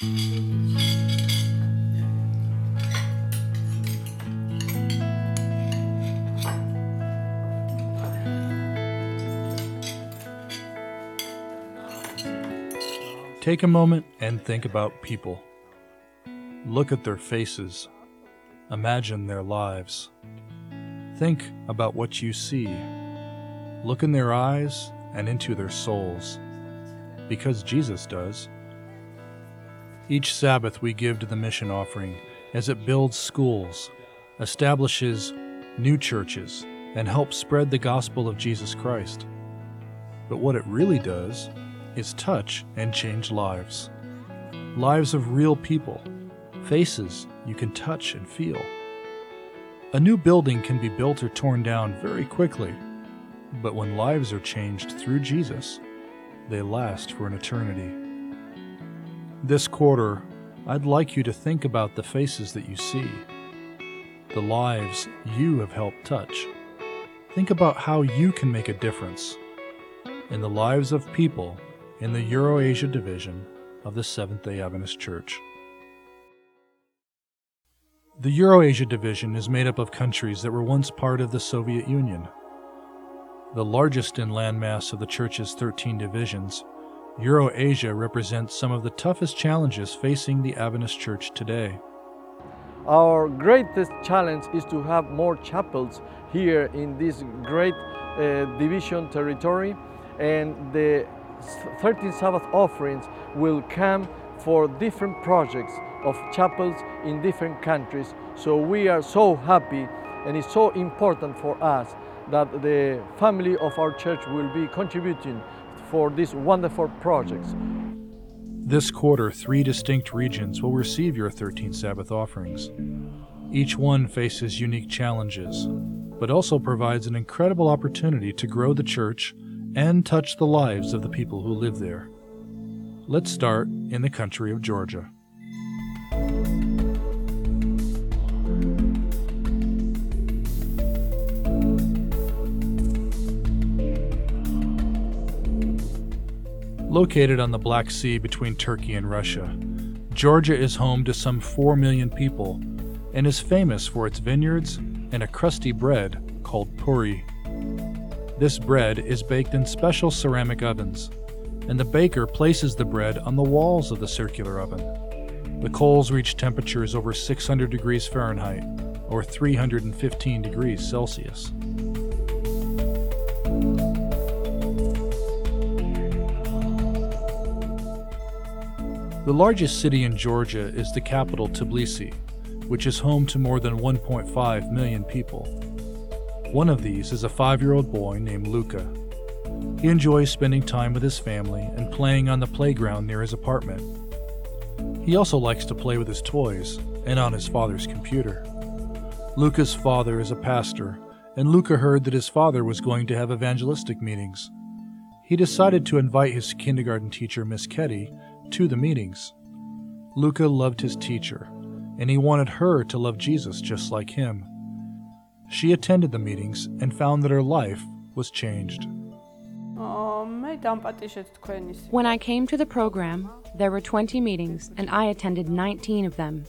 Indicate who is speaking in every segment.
Speaker 1: Take a moment and think about people. Look at their faces. Imagine their lives. Think about what you see. Look in their eyes and into their souls. Because Jesus does. Each Sabbath we give to the mission offering as it builds schools, establishes new churches, and helps spread the gospel of Jesus Christ. But what it really does is touch and change lives. Lives of real people, faces you can touch and feel. A new building can be built or torn down very quickly, but when lives are changed through Jesus, they last for an eternity. This quarter, I'd like you to think about the faces that you see, the lives you have helped touch. Think about how you can make a difference in the lives of people in the Euroasia division of the Seventh day Adventist Church. The Euroasia division is made up of countries that were once part of the Soviet Union. The largest in landmass of the Church's 13 divisions, Euroasia represents some of the toughest challenges facing the Adventist Church today.
Speaker 2: Our greatest challenge is to have more chapels here in this great uh, division territory and the 13 Sabbath offerings will come for different projects of chapels in different countries. So we are so happy and it's so important for us that the family of our church will be contributing for these wonderful projects.
Speaker 1: This quarter, three distinct regions will receive your 13 Sabbath offerings. Each one faces unique challenges, but also provides an incredible opportunity to grow the church and touch the lives of the people who live there. Let's start in the country of Georgia. Located on the Black Sea between Turkey and Russia, Georgia is home to some 4 million people and is famous for its vineyards and a crusty bread called puri. This bread is baked in special ceramic ovens, and the baker places the bread on the walls of the circular oven. The coals reach temperatures over 600 degrees Fahrenheit or 315 degrees Celsius. The largest city in Georgia is the capital Tbilisi, which is home to more than 1.5 million people. One of these is a five year old boy named Luca. He enjoys spending time with his family and playing on the playground near his apartment. He also likes to play with his toys and on his father's computer. Luca's father is a pastor, and Luca heard that his father was going to have evangelistic meetings. He decided to invite his kindergarten teacher, Miss Ketty, to the meetings. Luca loved his teacher, and he wanted her to love Jesus just like him. She attended the meetings and found that her life was changed.
Speaker 3: When I came to the program, there were 20 meetings, and I attended 19 of them.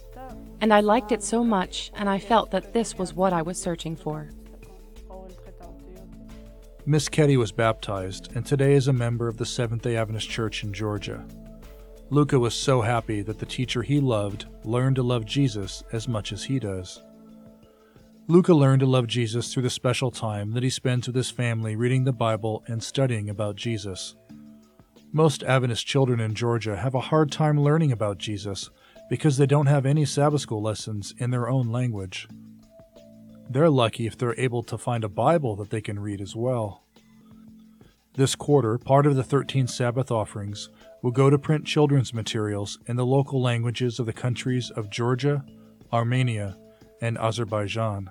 Speaker 3: And I liked it so much, and I felt that this was what I was searching for.
Speaker 1: Miss Ketty was baptized and today is a member of the Seventh day Adventist Church in Georgia. Luca was so happy that the teacher he loved learned to love Jesus as much as he does. Luca learned to love Jesus through the special time that he spends with his family reading the Bible and studying about Jesus. Most Adventist children in Georgia have a hard time learning about Jesus because they don't have any Sabbath school lessons in their own language. They're lucky if they're able to find a Bible that they can read as well. This quarter, part of the 13 Sabbath offerings will go to print children's materials in the local languages of the countries of Georgia, Armenia, and Azerbaijan.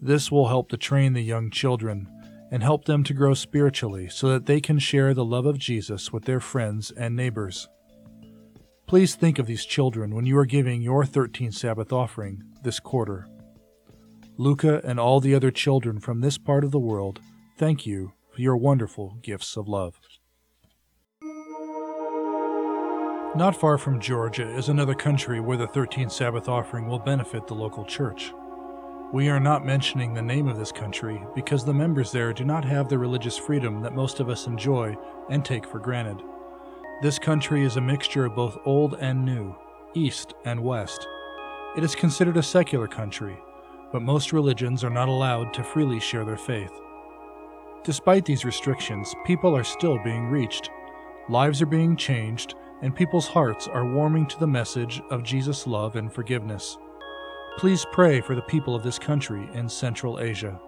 Speaker 1: This will help to train the young children and help them to grow spiritually so that they can share the love of Jesus with their friends and neighbors. Please think of these children when you are giving your 13th Sabbath offering this quarter. Luca and all the other children from this part of the world, thank you for your wonderful gifts of love. Not far from Georgia is another country where the 13th Sabbath offering will benefit the local church. We are not mentioning the name of this country because the members there do not have the religious freedom that most of us enjoy and take for granted. This country is a mixture of both old and new, east and west. It is considered a secular country, but most religions are not allowed to freely share their faith. Despite these restrictions, people are still being reached. Lives are being changed, and people's hearts are warming to the message of Jesus' love and forgiveness. Please pray for the people of this country in Central Asia.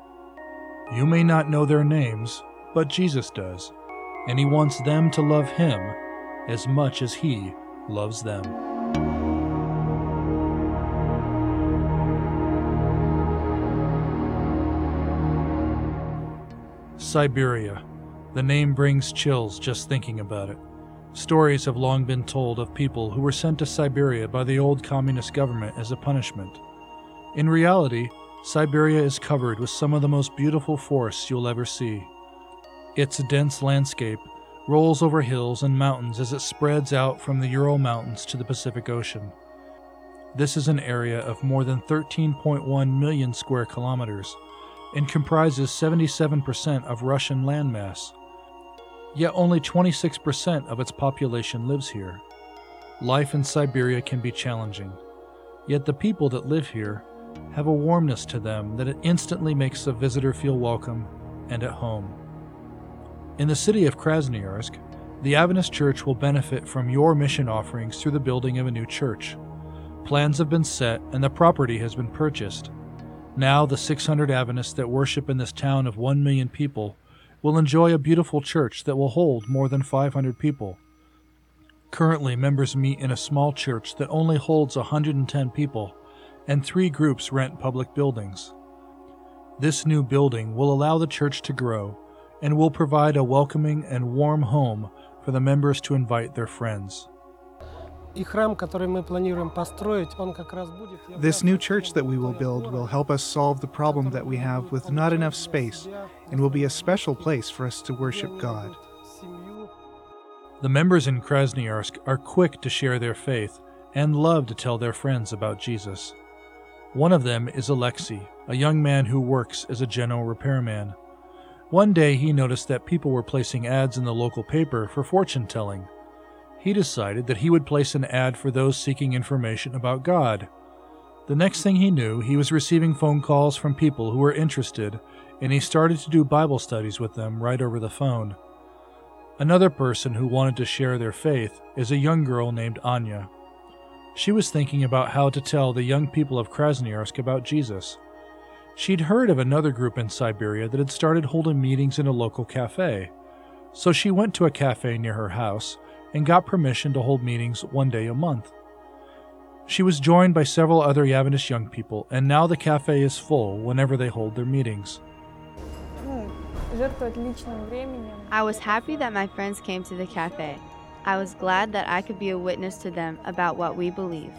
Speaker 1: You may not know their names, but Jesus does, and He wants them to love Him as much as He loves them. Siberia. The name brings chills just thinking about it. Stories have long been told of people who were sent to Siberia by the old communist government as a punishment. In reality, Siberia is covered with some of the most beautiful forests you'll ever see. Its dense landscape rolls over hills and mountains as it spreads out from the Ural Mountains to the Pacific Ocean. This is an area of more than 13.1 million square kilometers and comprises 77% of Russian landmass. Yet only 26% of its population lives here. Life in Siberia can be challenging, yet the people that live here have a warmness to them that instantly makes the visitor feel welcome and at home. In the city of Krasnoyarsk, the Adventist Church will benefit from your mission offerings through the building of a new church. Plans have been set and the property has been purchased. Now, the 600 Adventists that worship in this town of 1 million people will enjoy a beautiful church that will hold more than 500 people. Currently, members meet in a small church that only holds 110 people, and three groups rent public buildings. This new building will allow the church to grow and will provide a welcoming and warm home for the members to invite their friends.
Speaker 4: This new church that we will build will help us solve the problem that we have with not enough space and will be a special place for us to worship God.
Speaker 1: The members in Krasnoyarsk are quick to share their faith and love to tell their friends about Jesus. One of them is Alexei, a young man who works as a general repairman. One day he noticed that people were placing ads in the local paper for fortune telling he decided that he would place an ad for those seeking information about God. The next thing he knew, he was receiving phone calls from people who were interested, and he started to do Bible studies with them right over the phone. Another person who wanted to share their faith is a young girl named Anya. She was thinking about how to tell the young people of Krasnoyarsk about Jesus. She'd heard of another group in Siberia that had started holding meetings in a local cafe. So she went to a cafe near her house and got permission to hold meetings one day a month. She was joined by several other Adventist young people, and now the cafe is full whenever they hold their meetings.
Speaker 5: I was happy that my friends came to the cafe. I was glad that I could be a witness to them about what we believe.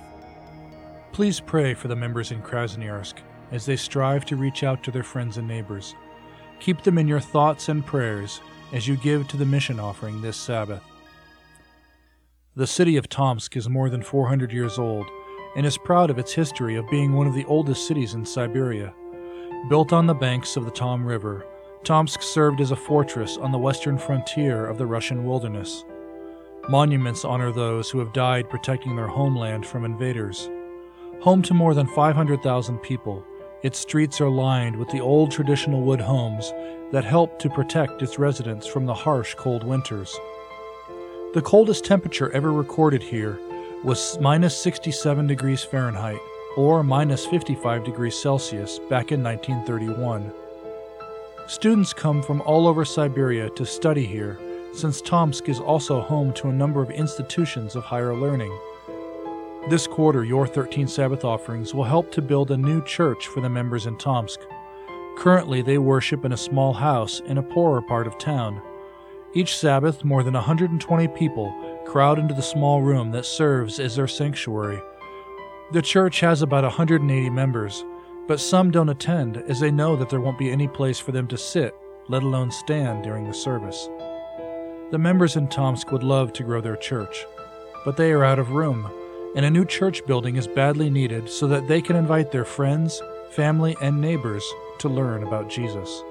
Speaker 1: Please pray for the members in Krasnoyarsk as they strive to reach out to their friends and neighbors. Keep them in your thoughts and prayers as you give to the mission offering this Sabbath. The city of Tomsk is more than 400 years old and is proud of its history of being one of the oldest cities in Siberia. Built on the banks of the Tom River, Tomsk served as a fortress on the western frontier of the Russian wilderness. Monuments honor those who have died protecting their homeland from invaders. Home to more than 500,000 people, its streets are lined with the old traditional wood homes that help to protect its residents from the harsh cold winters. The coldest temperature ever recorded here was minus 67 degrees Fahrenheit, or minus 55 degrees Celsius, back in 1931. Students come from all over Siberia to study here, since Tomsk is also home to a number of institutions of higher learning. This quarter, your 13 Sabbath offerings will help to build a new church for the members in Tomsk. Currently, they worship in a small house in a poorer part of town. Each Sabbath, more than 120 people crowd into the small room that serves as their sanctuary. The church has about 180 members, but some don't attend as they know that there won't be any place for them to sit, let alone stand during the service. The members in Tomsk would love to grow their church. but they are out of room, and a new church building is badly needed so that they can invite their friends, family, and neighbors to learn about Jesus.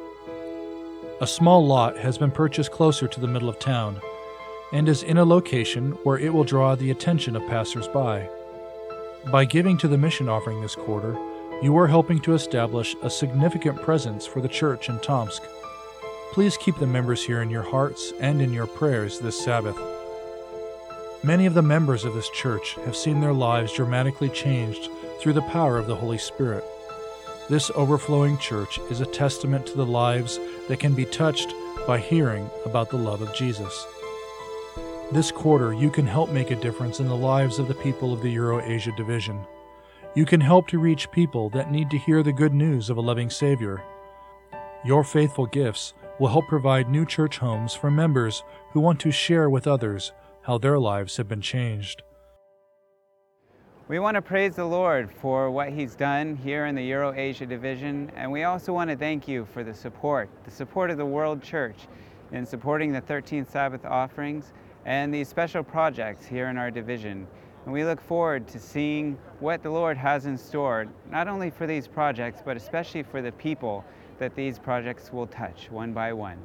Speaker 1: A small lot has been purchased closer to the middle of town and is in a location where it will draw the attention of passersby. By giving to the mission offering this quarter, you are helping to establish a significant presence for the church in Tomsk. Please keep the members here in your hearts and in your prayers this Sabbath. Many of the members of this church have seen their lives dramatically changed through the power of the Holy Spirit. This overflowing church is a testament to the lives that can be touched by hearing about the love of Jesus. This quarter, you can help make a difference in the lives of the people of the Euro Asia Division. You can help to reach people that need to hear the good news of a loving Savior. Your faithful gifts will help provide new church homes for members who want to share with others how their lives have been changed.
Speaker 6: We want to praise the Lord for what He's done here in the Euro Asia Division, and we also want to thank you for the support, the support of the World Church in supporting the 13th Sabbath offerings and these special projects here in our division. And we look forward to seeing what the Lord has in store, not only for these projects, but especially for the people that these projects will touch one by one.